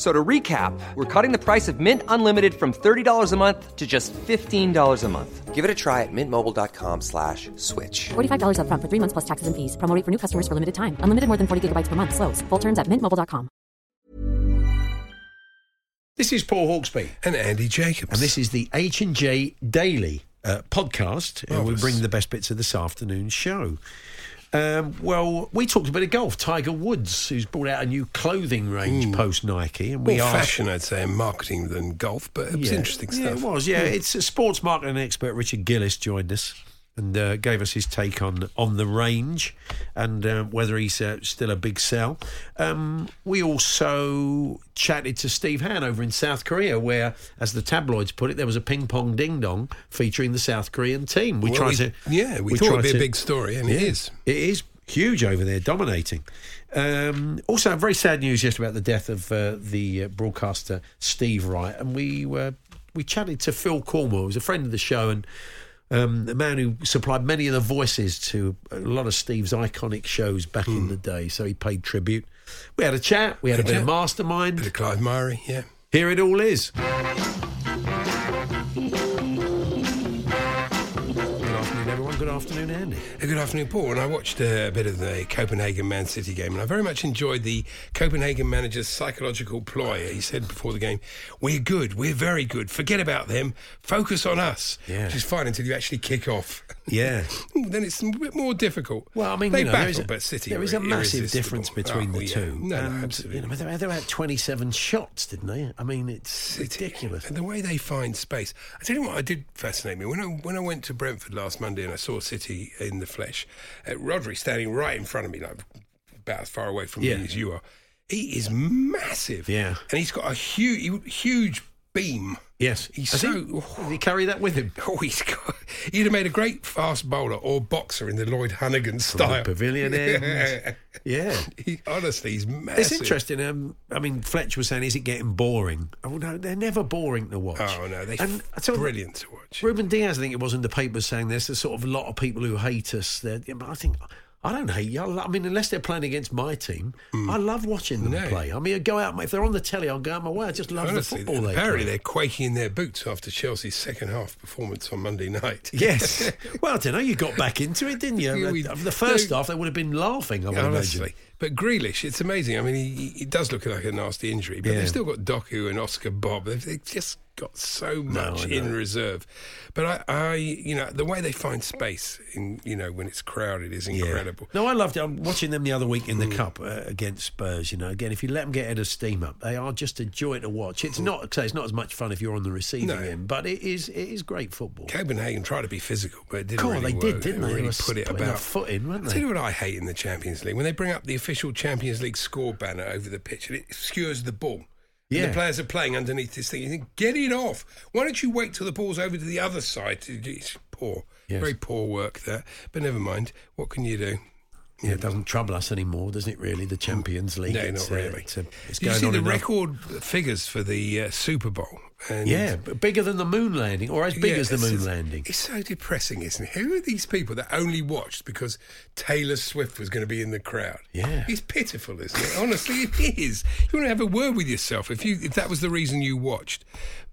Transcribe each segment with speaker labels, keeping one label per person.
Speaker 1: So to recap, we're cutting the price of Mint Unlimited from $30 a month to just $15 a month. Give it a try at mintmobile.com slash switch.
Speaker 2: $45 up front for three months plus taxes and fees. Promo rate for new customers for limited time. Unlimited more than 40 gigabytes per month. Slows. Full terms at mintmobile.com.
Speaker 3: This is Paul Hawksbee,
Speaker 4: and Andy Jacobs.
Speaker 3: and this is the H and J Daily uh, podcast. And we bring the best bits of this afternoon's show. Um, well, we talked a bit of golf. Tiger Woods, who's brought out a new clothing range post Nike, and we
Speaker 4: more fashion, I'd say, and marketing than golf, but it was
Speaker 3: Yeah.
Speaker 4: interesting
Speaker 3: Yeah, it was. Yeah, it's a sports marketing expert, Richard Gillis, joined us and uh, gave us his take on on the range and uh, whether he's uh, still a big sell. Um, we also chatted to Steve Han over in South Korea, where, as the tabloids put it, there was a ping pong ding dong featuring the South Korean team. We
Speaker 4: Well,
Speaker 3: tried
Speaker 4: we-
Speaker 3: to,
Speaker 4: yeah, we thought
Speaker 3: tried
Speaker 4: it'd be a big story, and it
Speaker 3: Yeah,
Speaker 4: is.
Speaker 3: It is huge over there, dominating. Um, also, very sad news just about the death of uh, the uh, broadcaster Steve Wright, and we were we chatted to Phil Cornwell, who's a friend of the show and um, the man who supplied many of the voices to a lot of Steve's iconic shows back in the day. So he paid tribute. We had a chat. We had a
Speaker 4: Had
Speaker 3: bit
Speaker 4: a
Speaker 3: of
Speaker 4: chat.
Speaker 3: mastermind.
Speaker 4: Bit of Clive Murray, yeah.
Speaker 3: Here it all is. Afternoon, Andy.
Speaker 4: Good afternoon, Paul. And I watched a bit of the Copenhagen Man City game, and I very much enjoyed the Copenhagen manager's psychological ploy. He said before the game, "We're good. We're very good. Forget about them. Focus on us."
Speaker 3: Yeah.
Speaker 4: Which is fine until you actually kick off.
Speaker 3: Yeah.
Speaker 4: then it's a bit more difficult.
Speaker 3: Well, I mean,
Speaker 4: they
Speaker 3: you know, there
Speaker 4: battle,
Speaker 3: a,
Speaker 4: but City
Speaker 3: there is a massive difference between
Speaker 4: Oh,
Speaker 3: the
Speaker 4: yeah.
Speaker 3: two.
Speaker 4: No, no, absolutely.
Speaker 3: You know, they, they had 27 shots, didn't they? I mean, it's
Speaker 4: City.
Speaker 3: ridiculous.
Speaker 4: And the way they find space. I tell you what, I did fascinate me when I when I went to Brentford last Monday and I saw City in the flesh. Uh, Rodri standing right in front of me, like about as far away from
Speaker 3: Yeah.
Speaker 4: me as you are. He is massive.
Speaker 3: Yeah.
Speaker 4: and he's got a huge huge beam.
Speaker 3: Yes.
Speaker 4: He's so.
Speaker 3: He, did he carry that with him?
Speaker 4: Oh, he's got. He'd have made a great fast bowler or boxer in the Lloyd Honeyghan style.
Speaker 3: pavilion end. Yeah.
Speaker 4: He, honestly, he's massive.
Speaker 3: It's interesting. Um, I mean, Fletch was saying, is it getting boring? Oh, no, they're never boring to watch.
Speaker 4: Oh no, they're
Speaker 3: And tell
Speaker 4: brilliant to watch.
Speaker 3: Ruben Dias, I think it was in the papers saying this. there's a sort of a lot of people who hate us. There, I think I don't hate you. I, mean, unless they're playing against my team, mm. I love watching them.
Speaker 4: No.
Speaker 3: play. I mean, I go out if they're on the telly, I'll go out my way. I just love
Speaker 4: Honestly,
Speaker 3: the football they
Speaker 4: apparently
Speaker 3: play.
Speaker 4: they're quaking in their boots after Chelsea's second half performance on Monday night.
Speaker 3: Yes. well, I don't know. You got back into it, didn't you?
Speaker 4: Yeah, we-
Speaker 3: the first
Speaker 4: no.
Speaker 3: half, they would have been laughing. I would
Speaker 4: honestly.
Speaker 3: imagine.
Speaker 4: But Grealish, it's amazing. I mean, he, he does look like a nasty injury, but
Speaker 3: Yeah.
Speaker 4: they've still got Doku and Oscar Bobb. They've, they've just got so much
Speaker 3: I
Speaker 4: in reserve. But I, I, you know, the way they find space in, you know, when it's crowded is incredible.
Speaker 3: No, I loved it. I'm watching them the other week in the cup uh, against Spurs. You know, again, if you let them get head of steam up, they are just a joy to watch. It's not, say, it's not as much fun if you're on the receiving.
Speaker 4: No.
Speaker 3: end, but it is, it is great football.
Speaker 4: Copenhagen tried to be physical, but it didn't
Speaker 3: God,
Speaker 4: really
Speaker 3: they
Speaker 4: work.
Speaker 3: did, didn't they?
Speaker 4: really
Speaker 3: were
Speaker 4: put it about.
Speaker 3: foot in, weren't they?
Speaker 4: tell you what I hate in the Champions League when they bring up the official Champions League score banner over the pitch and it obscures the ball.
Speaker 3: Yeah.
Speaker 4: the players are playing underneath this thing. You think, get it off. Why don't you wait till the ball's over to the other side? It's poor.
Speaker 3: Yes.
Speaker 4: Very poor work there. But never mind. What can you do?
Speaker 3: Yeah, it doesn't trouble us anymore, does it? Really, the Champions League.
Speaker 4: No,
Speaker 3: It's,
Speaker 4: not
Speaker 3: uh,
Speaker 4: really.
Speaker 3: it's, uh, it's
Speaker 4: you see
Speaker 3: on
Speaker 4: the
Speaker 3: enough.
Speaker 4: record figures for the uh, Super Bowl? And
Speaker 3: Yeah, bigger than the moon landing, or as big
Speaker 4: Yeah,
Speaker 3: as the moon landing.
Speaker 4: It's so depressing, isn't it? Who are these people that only watched because Taylor Swift was going to be in the crowd?
Speaker 3: Yeah.
Speaker 4: it's pitiful, isn't it? Honestly, it is. You want to have a word with yourself if you if that was the reason you watched.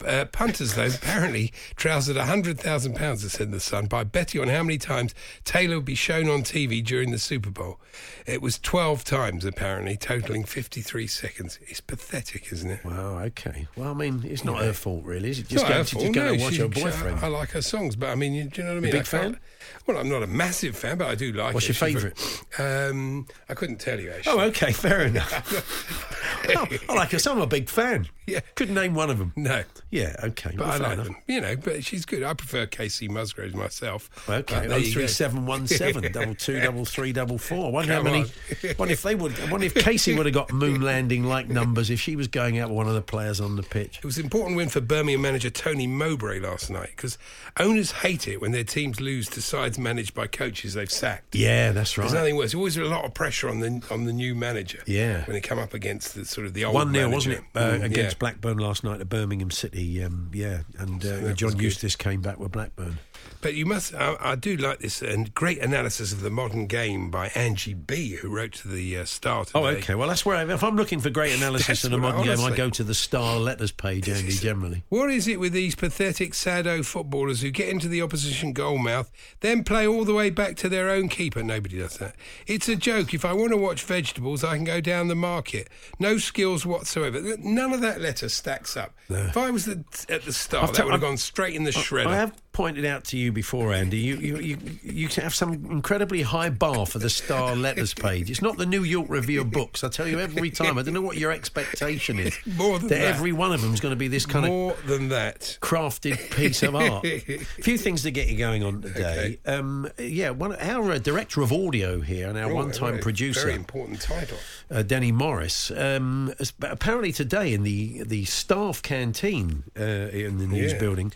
Speaker 4: Uh, punters, though, apparently trousered hundred thousand pounds, as said the Sun, by betting on how many times Taylor would be shown on TV during the Super Bowl. It was twelve times, apparently, totaling fifty-three seconds. It's pathetic, isn't it?
Speaker 3: Wow, okay. Well, I mean, it's not her fault, really. Is it? Just
Speaker 4: not
Speaker 3: go,
Speaker 4: her
Speaker 3: to,
Speaker 4: fault,
Speaker 3: just go
Speaker 4: no,
Speaker 3: and watch
Speaker 4: she-
Speaker 3: her
Speaker 4: she- uh,
Speaker 3: boyfriend.
Speaker 4: I, I like her songs, but I mean, you, do you know what I mean?
Speaker 3: big
Speaker 4: I
Speaker 3: fan?
Speaker 4: Well, I'm not a massive fan, but I do like
Speaker 3: What's
Speaker 4: her.
Speaker 3: your
Speaker 4: favourite? Um, I couldn't tell you actually.
Speaker 3: Oh, okay, fair enough. oh, I like her. So I'm a big fan.
Speaker 4: Yeah.
Speaker 3: Couldn't name one of them.
Speaker 4: No.
Speaker 3: Yeah, okay.
Speaker 4: But
Speaker 3: well,
Speaker 4: I like
Speaker 3: enough.
Speaker 4: them, you know. But she's good. I prefer Kacey Musgraves myself.
Speaker 3: Okay, oh three seven one seven double two double three double four. Wonder how many.
Speaker 4: on.
Speaker 3: Wonder if they would. Wonder if Kacey would have got moon landing like numbers if she was going out with one of the players on the pitch.
Speaker 4: It was an important win for Birmingham manager Tony Mowbray last night because owners hate it when their teams lose to sides managed by coaches they've sacked.
Speaker 3: Yeah, that's right.
Speaker 4: There's nothing worse. There's always a lot of pressure on the on the new manager.
Speaker 3: Yeah.
Speaker 4: when they come up against the sort of the old
Speaker 3: One 0 wasn't it uh,
Speaker 4: Mm,
Speaker 3: against
Speaker 4: yeah.
Speaker 3: Blackburn last night at Birmingham City? Um, yeah, and uh,
Speaker 4: was
Speaker 3: John. Eustace came back with Blackburn.
Speaker 4: But you must. I, I do like this and great analysis of the modern game by Angie B, who wrote to the uh, Star today.
Speaker 3: Oh, okay. Well, that's where I, if I'm looking for great analysis in a modern game, I go to the Star letters page, Andy. Generally,
Speaker 4: What is it with these pathetic sado footballers who get into the opposition goal mouth, then play all the way back to their own keeper? Nobody does that. It's a joke. If I want to watch vegetables, I can go down the market. No skills whatsoever. None of that letter stacks up. If I was the, at the start,
Speaker 3: I've
Speaker 4: that would have gone straight in the shredder.
Speaker 3: I have pointed out to you before, Andy. You you, you you have some incredibly high bar for the Star letters page. It's not the New York Review of Books. I tell you every time. I don't know what your expectation is.
Speaker 4: More than that.
Speaker 3: every one of them is going to be this kind of
Speaker 4: More than that.
Speaker 3: crafted piece of art. A few things to get you going on today.
Speaker 4: Okay.
Speaker 3: Um, yeah, one, our uh, director of audio here and our
Speaker 4: Oh,
Speaker 3: one-time
Speaker 4: very-
Speaker 3: producer,
Speaker 4: Very important title.
Speaker 3: uh, Denny Morris. Um, apparently today in the the staff canteen uh, in the news
Speaker 4: Yeah.
Speaker 3: building,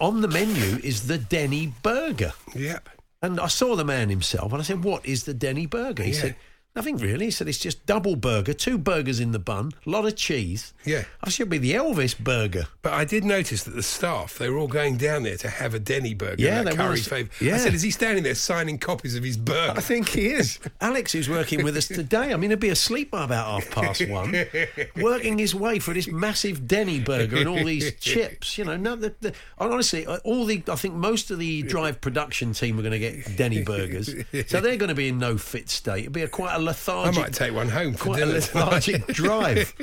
Speaker 3: on the menu is the Denny Burger.
Speaker 4: Yep.
Speaker 3: And I saw the man himself, and I said, "What is the Denny Burger?" He
Speaker 4: Yeah.
Speaker 3: said. Nothing really. He said it's just double burger, two burgers in the bun, a lot of cheese.
Speaker 4: Yeah.
Speaker 3: I should be the Elvis burger.
Speaker 4: But I did notice that the staff, they were all going down there to have a Denny burger.
Speaker 3: Yeah,
Speaker 4: that curry favour.
Speaker 3: Yeah.
Speaker 4: I said, is he standing there signing copies of his burger?
Speaker 3: I think he is. Alex, who's working with us today, I mean, he'll be asleep by about half past one, working his way for this massive Denny burger and all these chips. You know, no, the, the, honestly, uh, all the I think most of the Drive production team are going to get Denny burgers, so they're going to be in no fit state. It'll be a quite a
Speaker 4: I might take one home for
Speaker 3: Quite a lethargic drive.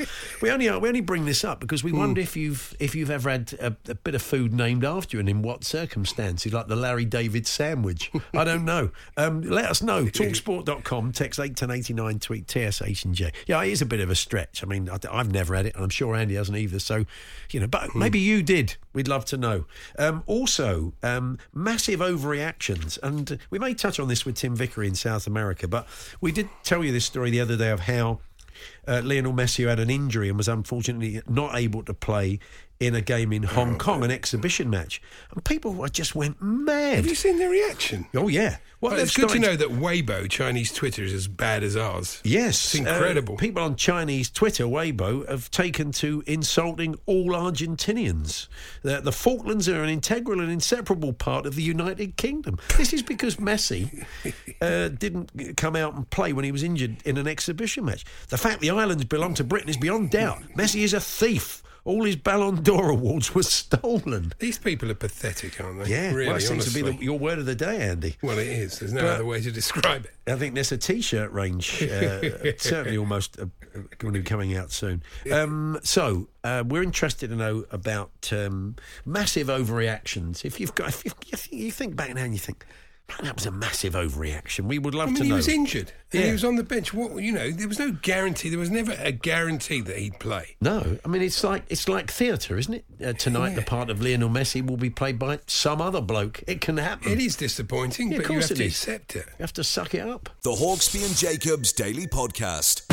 Speaker 3: We only we only bring this up because we
Speaker 4: Hmm.
Speaker 3: wonder if you've if you've ever had a, a bit of food named after you and in what circumstances, like the Larry David sandwich. I don't know. Um, let us know. Talksport.com, text eight ten eighty nine, tweet TSH and J. Yeah, it is a bit of a stretch. I mean, I, have never had it, and I'm sure Andy hasn't either. So, you know, but maybe you did. We'd love to know. Um, also, um, massive overreactions, and we may touch on this with Tim Vickery in South America, but we did tell you this story the other day of how uh, Lionel Messi had an injury and was unfortunately not able to play in a game in Hong Kong, an exhibition match, and people just went mad.
Speaker 4: Have you seen the reaction?
Speaker 3: Oh yeah,
Speaker 4: Well, it's good to know that Weibo, Chinese Twitter, is as bad as ours.
Speaker 3: Yes,
Speaker 4: It's incredible.
Speaker 3: uh, people on Chinese Twitter, Weibo, have taken to insulting all Argentinians. The, the Falklands are an integral and inseparable part of the United Kingdom. This is because Messi uh, didn't come out and play when he was injured in an exhibition match. The fact the islands belong to Britain is beyond doubt. Messi is a thief. All his Ballon d'Or awards were stolen.
Speaker 4: These people are pathetic, aren't they?
Speaker 3: Yeah,
Speaker 4: really,
Speaker 3: well, that seems to be the, your word of the day, Andy.
Speaker 4: Well, it is. There's no
Speaker 3: But-
Speaker 4: other way to describe it.
Speaker 3: I think there's a T-shirt range, uh, certainly almost uh, going to be coming out soon. Um, so uh, we're interested to know about um, massive overreactions. If you've got, if you, think- you think back now and you think "Man, that was a massive overreaction, we would love
Speaker 4: I mean,
Speaker 3: to
Speaker 4: he
Speaker 3: know.
Speaker 4: was injured. And
Speaker 3: Yeah.
Speaker 4: he was on the bench. What you know, there was no guarantee. There was never a guarantee that he'd play.
Speaker 3: no, I mean it's like it's like theatre, isn't it? Uh, tonight, the part of Lionel Messi will be played by some other bloke. It can happen.
Speaker 4: It is disappointing,
Speaker 3: Yeah, of
Speaker 4: but you
Speaker 3: course
Speaker 4: have
Speaker 3: it
Speaker 4: to
Speaker 3: is.
Speaker 4: accept it.
Speaker 3: You have to suck it up.
Speaker 5: The Hawksbee and Jacobs Daily Podcast.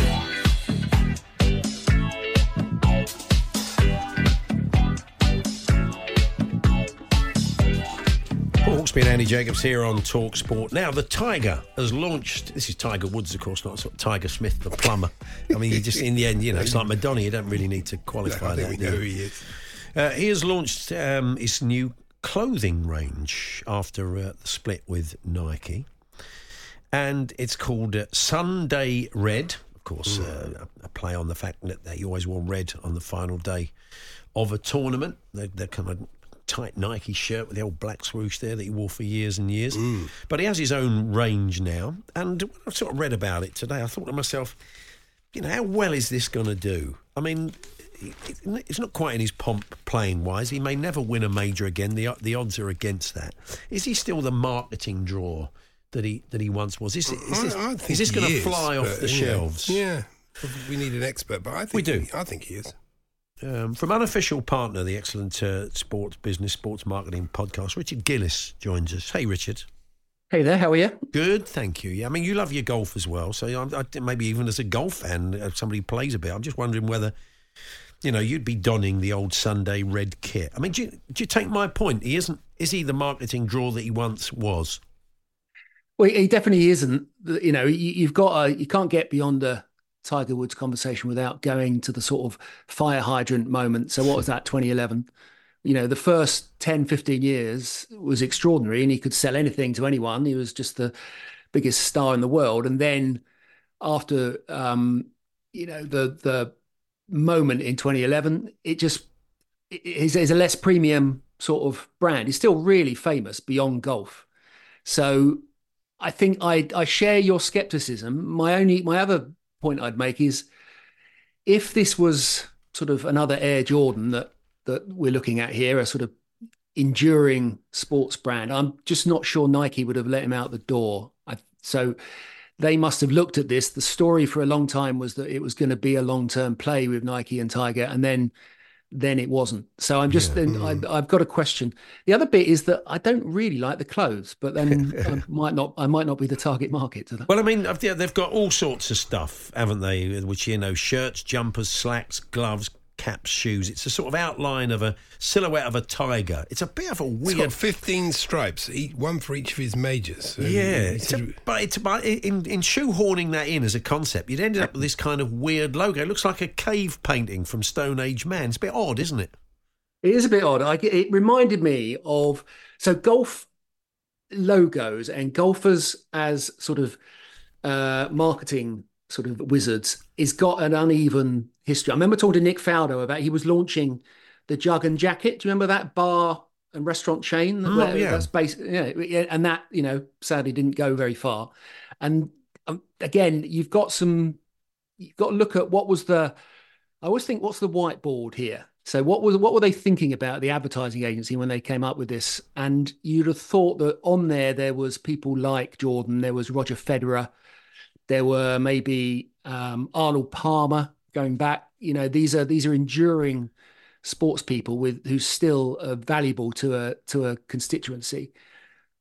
Speaker 3: Hawksbee and Andy Jacobs here on Talk Sport. Now, the Tiger has launched. This is Tiger Woods, of course, not Tiger Smith, the plumber. I mean, you just in the end, you know, it's like Madonna. You don't really need to qualify
Speaker 4: think
Speaker 3: that.
Speaker 4: we know who he is.
Speaker 3: Uh, he has launched um, his new clothing range after uh, the split with Nike, and it's called uh, Sunday Red. Of course, uh, a, a play on the fact that they always wore red on the final day of a tournament. They're, they're kind of tight Nike shirt with the old black swoosh there that he wore for years and years. But he has his own range now, and when I sort of read about it today, I thought to myself, you know, how well is this going to do? I mean, it's not quite in his pomp playing wise. He may never win a major again. The the odds are against that. Is he still the marketing draw that he that he once was? Is, is this,
Speaker 4: I- I
Speaker 3: is this going to fly off the
Speaker 4: know,
Speaker 3: shelves?
Speaker 4: Yeah. We need an expert, but I think
Speaker 3: We do.
Speaker 4: He, I think he is.
Speaker 3: Um, from unofficial partner, the excellent uh, sports business, sports marketing podcast, Richard Gillis joins us. Hey, Richard.
Speaker 6: Hey there, how are you?
Speaker 3: Good, thank you. Yeah, I mean, you love your golf as well. So I, I, maybe even as a golf fan, uh, somebody plays a bit, I'm just wondering whether, you know, you'd be donning the old Sunday red kit. I mean, do you, do you take my point? He isn't. Is he the marketing draw that he once was?
Speaker 6: Well, he definitely isn't. You know, you, you've got a, you can't get beyond a Tiger Woods conversation without going to the sort of fire hydrant moment. So what was that, 2011? You know, the first 10, 15 years was extraordinary and he could sell anything to anyone. He was just the biggest star in the world. And then after, um, you know, the, the moment in 2011, it just, is a less premium sort of brand. He's still really famous beyond golf. So I think I, I share your skepticism. My only, my other point I'd make is if this was sort of another Air Jordan that that we're looking at here, a sort of enduring sports brand, I'm just not sure Nike would have let him out the door. I, so they must have looked at this. The story for a long time was that it was going to be a long term play with Nike and Tiger, and then then it wasn't. So I'm just, yeah. mm. I, have got a question. The other bit is that I don't really like the clothes, but then I might not, I might not be the target market to that.
Speaker 3: Well, I mean, they've got all sorts of stuff, haven't they? Which you know, shirts, jumpers, slacks, gloves, caps, shoes. It's a sort of outline of a silhouette of a tiger. It's a bit of a weird.
Speaker 4: It's got fifteen stripes, one for each of his majors.
Speaker 3: So yeah, it's a, but it's about in, in shoehorning that in as a concept. You'd ended up with this kind of weird logo. It looks like a cave painting from Stone Age Man. It's a bit odd, isn't it?
Speaker 6: It is a bit odd. I, it reminded me of so golf logos and golfers as sort of uh, marketing sort of wizards is got an uneven history. I remember talking to Nick Faldo about he was launching the Jug and Jacket. Do you remember that bar and restaurant chain?
Speaker 3: Oh, where, yeah.
Speaker 6: That's based, yeah, and that you know sadly didn't go very far. And um, again, you've got some. You've got to look at what was the. I always think, what's the whiteboard here? So what was what were they thinking about the advertising agency when they came up with this? And you'd have thought that on there there was people like Jordan, there was Roger Federer, there were maybe um, Arnold Palmer going back. You know, these are these are enduring sports people with who's still uh, valuable to a to a constituency.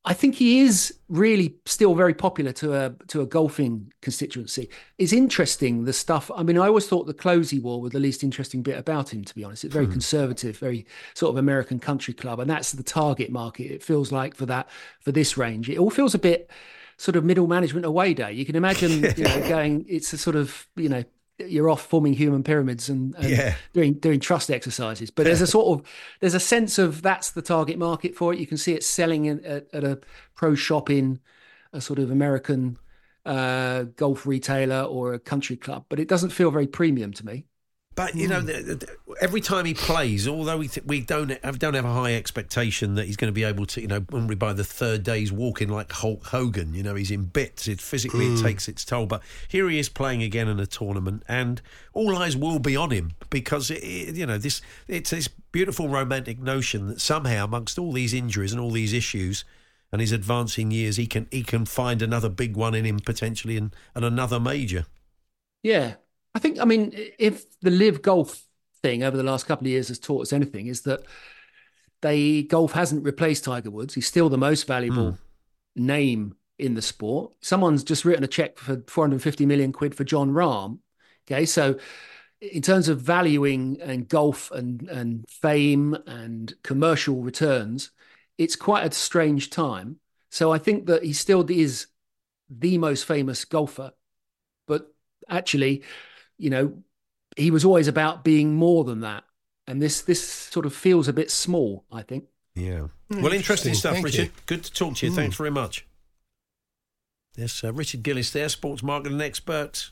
Speaker 6: I think he is really still very popular to a to a golfing constituency. It's interesting the stuff. I mean, I always thought the clothes he wore were the least interesting bit about him. To be honest, it's very hmm. conservative, very sort of American country club, and that's the target market. It feels like for that for this range, it all feels a bit sort of middle management away day. You can imagine, you know, going. It's a sort of you know you're off forming human pyramids and, and
Speaker 3: yeah.
Speaker 6: doing doing trust exercises. But there's a sort of there's a sense of that's the target market for it. You can see it selling in, at, at a pro shop in a sort of American uh, golf retailer or a country club, but it doesn't feel very premium to me.
Speaker 3: But you know, hmm. the, the, every time he plays, although we th- we don't have, don't have a high expectation that he's going to be able to, you know, when we by the third day's walking like Hulk Hogan, you know, he's in bits. It physically mm. it hmm. takes its toll. But here he is playing again in a tournament, and all eyes will be on him because it, it, you know this it's this beautiful romantic notion that somehow amongst all these injuries and all these issues and his advancing years, he can he can find another big one in him potentially and, and another major.
Speaker 6: Yeah, I think, I mean, if the live golf thing over the last couple of years has taught us anything, is that they golf hasn't replaced Tiger Woods. He's still the most valuable mm. name in the sport. Someone's just written a check for 450 million quid for Jon Rahm. Okay, so in terms of valuing and golf and and fame and commercial returns, it's quite a strange time. So I think that he still is the most famous golfer, but actually you know, he was always about being more than that. And this this sort of feels a bit small, I think.
Speaker 3: Yeah. Mm, well, interesting, stuff, Thank Richard. You. Good to talk to you. Mm. Thanks very much. Yes, uh, Richard Gillis there, sports marketing expert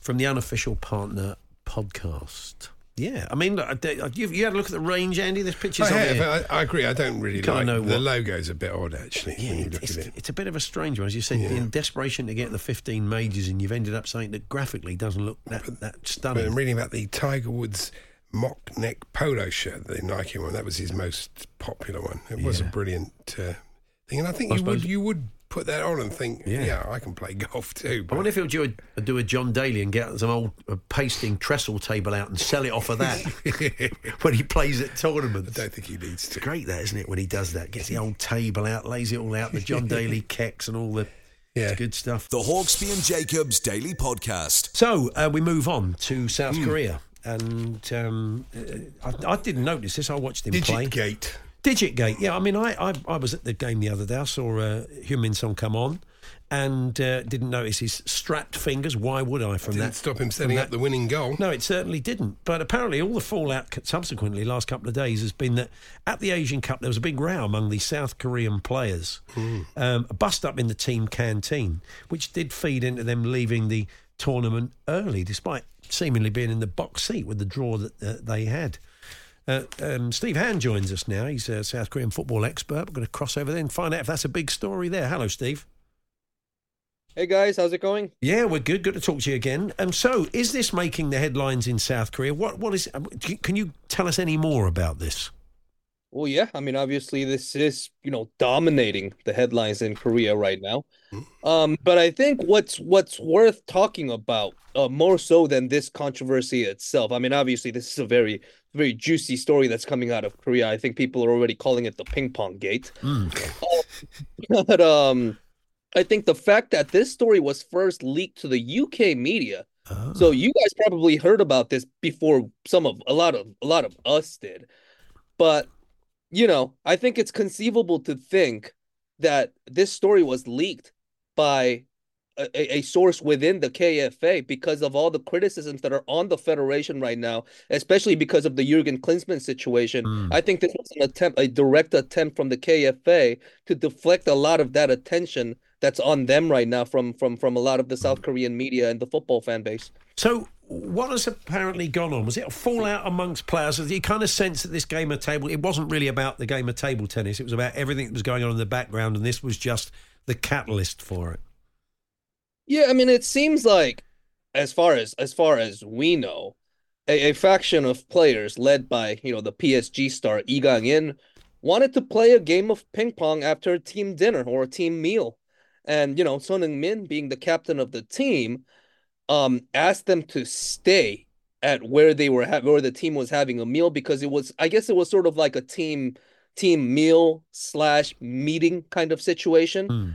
Speaker 3: from the Unofficial Partner podcast. Yeah, I mean, look, you, you had a look at the range, Andy. There's pictures
Speaker 4: I
Speaker 3: of
Speaker 4: have, it. I, I, agree. I don't really like know the what, logo's a bit odd, actually.
Speaker 3: Yeah, it's, it. it's, a bit of a strange one, as you said. Yeah. In desperation to get the 15 majors, and you've ended up saying that graphically doesn't look that, but, that stunning.
Speaker 4: But I'm reading about the Tiger Woods mock neck polo shirt, the Nike one. That was his most popular one. It was yeah. a brilliant uh, thing, and I think I you would you would put that on and think,
Speaker 3: Yeah.
Speaker 4: yeah, I can play golf too.
Speaker 3: I wonder if he'll do a, do a John Daly and get some old uh, pasting trestle table out and sell it off of that when he plays at tournaments.
Speaker 4: I don't think he needs to.
Speaker 3: Great, that isn't it? When he does that, gets the old table out, lays it all out, the John Daly kecks and all the
Speaker 4: Yeah.
Speaker 3: good stuff.
Speaker 5: The Hawksbee and Jacobs Daily Podcast.
Speaker 3: So uh, we move on to South
Speaker 4: Hmm.
Speaker 3: Korea, and um, uh, I, I didn't notice this. I watched him play.
Speaker 4: Digit Gate.
Speaker 3: Digit Gate. Yeah, I mean, I, I I was at the game the other day. I saw uh, Heung-min Son come on, and uh, didn't notice his strapped fingers. Why would I? From
Speaker 4: Didn't
Speaker 3: that,
Speaker 4: stop him setting up the winning goal.
Speaker 3: No, it certainly didn't. But apparently, all the fallout subsequently, last couple of days, has been that at the Asian Cup there was a big row among the South Korean players, um, a bust up in the team canteen, which did feed into them leaving the tournament early, despite seemingly being in the box seat with the draw that uh, they had. Uh, um, Steve Han joins us now. He's a South Korean football expert. We're going to cross over there and find out if that's a big story there. Hello, Steve.
Speaker 7: Hey guys, how's it going?
Speaker 3: Yeah, we're good. Good to talk to you again. Um, so, is this making the headlines in South Korea? What What is? um, Can you tell us any more about this?
Speaker 7: Well, yeah, I mean, obviously this is, you know, dominating the headlines in Korea right now. Um, but I think what's what's worth talking about, uh, more so than this controversy itself. I mean, obviously this is a very very juicy story that's coming out of Korea. I think people are already calling it the ping pong gate. But um, I think the fact that this story was first leaked to the UK media
Speaker 3: Oh.
Speaker 7: So you guys probably heard about this before some of a lot of a lot of us did. But you know, I think it's conceivable to think that this story was leaked by a, a source within the KFA because of all the criticisms that are on the federation right now, especially because of the Jurgen Klinsmann situation.
Speaker 3: Mm.
Speaker 7: I think this was an attempt, a direct attempt from the KFA to deflect a lot of that attention that's on them right now from from from a lot of the South Korean media and the football fan base.
Speaker 3: So, what has apparently gone on? Was it a fallout amongst players? You kind of sense that this game of table, it wasn't really about the game of table tennis. It was about everything that was going on in the background, and this was just the catalyst for it.
Speaker 7: Yeah, I mean, it seems like, as far as as far as we know, a, a faction of players led by you know the PSG star Lee Kang-in wanted to play a game of ping pong after a team dinner or a team meal, and you know Son Heung-min, being the captain of the team, um, asked them to stay at where they were ha- where the team was having a meal because it was I guess it was sort of like a team team meal slash meeting kind of situation.
Speaker 3: Hmm.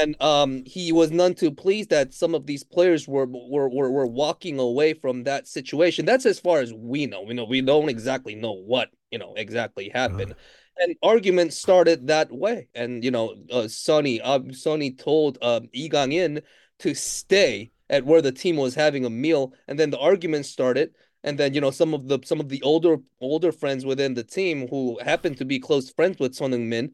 Speaker 7: and um he was none too pleased that some of these players were were were, were walking away from that situation. That's as far as we know. We know we don't exactly know what you know exactly happened and arguments started that way. And you know uh, Sonny uh, Sonny told um Lee Kang-in to stay at where the team was having a meal. And then the arguments started. And then you know some of the some of the older older friends within the team who happened to be close friends with Son Heung-min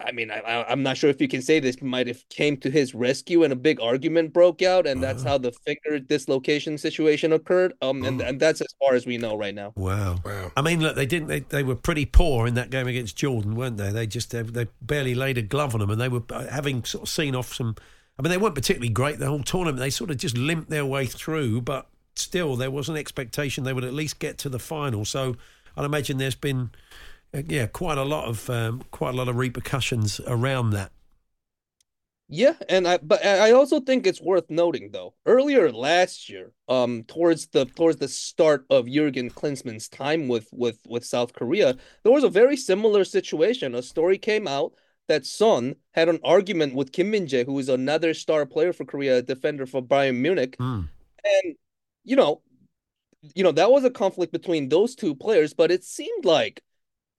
Speaker 7: I mean, I, I, I'm not sure if you can say this might have came to his rescue and a big argument broke out, and that's how the finger dislocation situation occurred. Um, and, and that's as far as we know right now.
Speaker 3: Wow.
Speaker 4: Wow.
Speaker 3: I mean, look, they didn't. They, they were pretty poor in that game against Jordan, weren't they? They just they, they barely laid a glove on them, and they were uh, having sort of seen off some. I mean, they weren't particularly great the whole tournament. They sort of just limped their way through, but still, there was an expectation they would at least get to the final. So, I'd imagine there's been, yeah, quite a lot of um, quite a lot of repercussions around that.
Speaker 7: Yeah, and I but I also think it's worth noting though. Earlier last year, um, towards the towards the start of Jurgen Klinsmann's time with with with South Korea, there was a very similar situation. A story came out that Son had an argument with Kim Min-jae, who is another star player for Korea, a defender for Bayern Munich,
Speaker 3: Hmm.
Speaker 7: and you know, you know that was a conflict between those two players, but it seemed like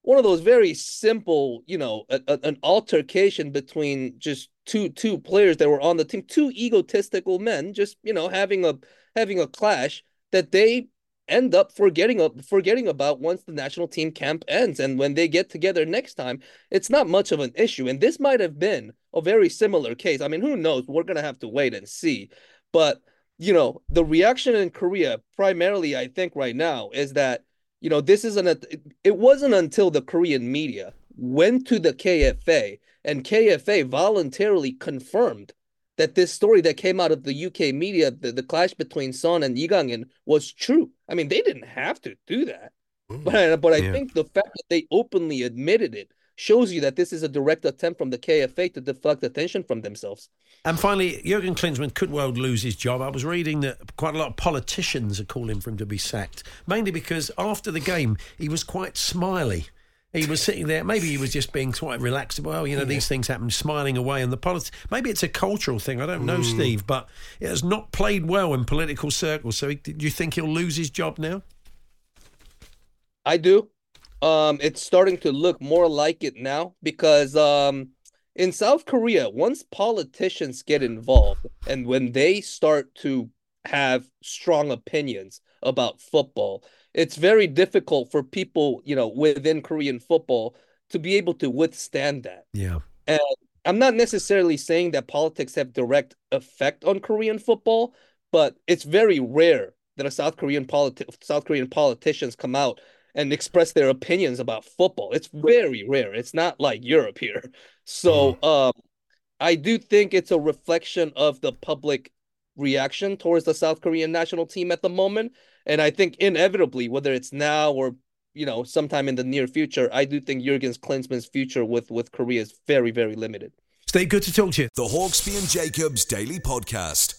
Speaker 7: one of those very simple, you know, a, a- an altercation between just two two players that were on the team, two egotistical men, just you know, having a having a clash that they end up forgetting forgetting about once the national team camp ends, and when they get together next time, it's not much of an issue. And this might have been a very similar case. I mean, who knows? We're gonna have to wait and see, but you know, the reaction in Korea primarily, I think, right now is that you know, this isn't a, it wasn't until the Korean media went to the KFA and KFA voluntarily confirmed that this story that came out of the UK media, the, the clash between Son and Lee Kang-in was true. I mean, they didn't have to do that. Mm. But, but I
Speaker 3: Yeah.
Speaker 7: think the fact that they openly admitted it shows you that this is a direct attempt from the KFA to deflect attention from themselves.
Speaker 3: And finally, Jurgen Klinsmann could well lose his job. I was reading that quite a lot of politicians are calling for him to be sacked, mainly because after the game he was quite smiley. He was sitting there. Maybe he was just being quite relaxed. Well, you know, these things happen, smiling away. And the politics. Maybe it's a cultural thing. I don't know, hmm. Steve, but it has not played well in political circles. So, he, do you think he'll lose his job now?
Speaker 7: I do. Um, it's starting to look more like it now because um, in South Korea, once politicians get involved and when they start to have strong opinions about football, it's very difficult for people, you know, within Korean football to be able to withstand that.
Speaker 3: Yeah.
Speaker 7: And I'm not necessarily saying that politics have direct effect on Korean football, but it's very rare that a South Korean politi- South Korean politicians come out and express their opinions about football. It's very rare. It's not like Europe here. So um, I do think it's a reflection of the public reaction towards the South Korean national team at the moment. And I think inevitably, whether it's now or you know sometime in the near future, I do think Jurgen Klinsmann's future with with Korea is very very limited.
Speaker 3: Stay good to talk to you.
Speaker 5: The Hawksbee and Jacobs Daily Podcast.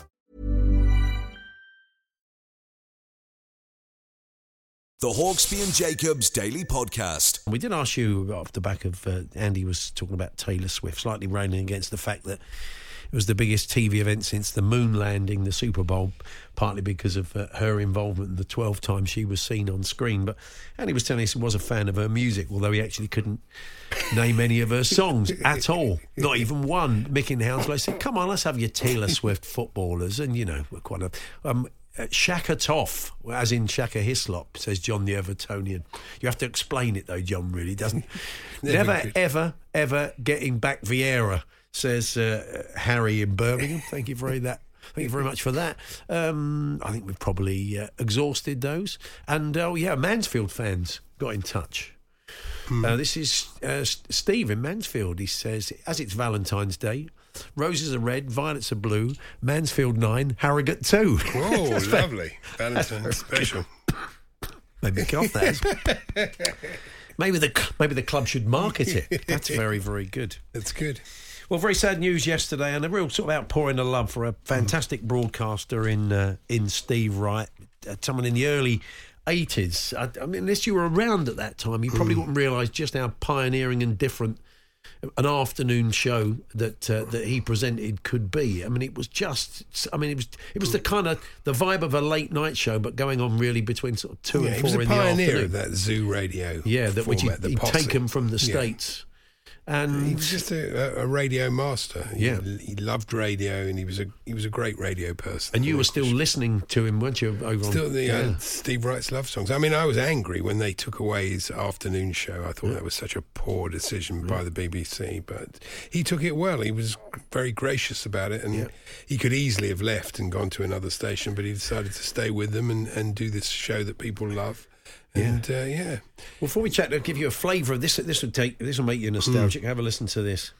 Speaker 5: The Hawksbee and Jacobs Daily Podcast.
Speaker 3: We did ask you off the back of uh, Andy was talking about Taylor Swift, slightly railing against the fact that it was the biggest TV event since the moon landing, the Super Bowl, partly because of uh, her involvement in the 12 times she was seen on screen. But Andy was telling us he was a fan of her music, although he actually couldn't name any of her songs at all, not even one. Mick in Hounslow said, Come on, let's have your Taylor Swift footballers. And, you know, we're quite a. Um, uh, Shaka Toff, as in Shaka Hislop, says John the Evertonian. You have to explain it though, John. Really doesn't. Never, ever, ever getting back Vieira, says uh, Harry in Birmingham. Thank you very that. Thank you very much for that. Um, I think we've probably uh, exhausted those. And oh yeah, Mansfield fans got in touch. Uh, this is uh, Steve in Mansfield. He says, as it's Valentine's Day, roses are red, violets are blue, Mansfield 9, Harrogate 2.
Speaker 4: Oh, lovely. Valentine's special.
Speaker 3: Maybe get off that. maybe the maybe the club should market it. That's very very good.
Speaker 4: That's good.
Speaker 3: Well, very sad news yesterday, and a real sort of outpouring of love for a fantastic broadcaster in uh, in Steve Wright, uh, someone in the early. 80s. I, I mean, unless you were around at that time, you probably wouldn't realise just how pioneering and different an afternoon show that uh, that he presented could be. I mean, it was just. I mean, it was it was the kind of the vibe of a late night show, but going on really between sort of two
Speaker 4: Yeah,
Speaker 3: and
Speaker 4: he
Speaker 3: four
Speaker 4: was a
Speaker 3: in
Speaker 4: pioneer
Speaker 3: the
Speaker 4: of
Speaker 3: afternoon.
Speaker 4: that zoo radio.
Speaker 3: Yeah, that which
Speaker 4: format,
Speaker 3: he'd,
Speaker 4: the
Speaker 3: he'd taken from the
Speaker 4: Yeah.
Speaker 3: And
Speaker 4: He was just a, a radio master. He-
Speaker 3: Yeah.
Speaker 4: he, loved radio, and he was a he was a great radio person.
Speaker 3: and you were still listening to him, weren't you? Over
Speaker 4: Still
Speaker 3: on,
Speaker 4: the
Speaker 3: yeah.
Speaker 4: uh, Steve Wright's love songs. I mean, I was angry when they took away his afternoon show. I thought that was such a poor decision by the BBC, but he took it well. He was very gracious about it, and he could easily have left and gone to another station, but he decided to stay with them and, and do this show that people love. And uh, yeah,
Speaker 3: Before we chat, I'll give you a flavour of this. This will take. This will make you nostalgic. Have a listen to this.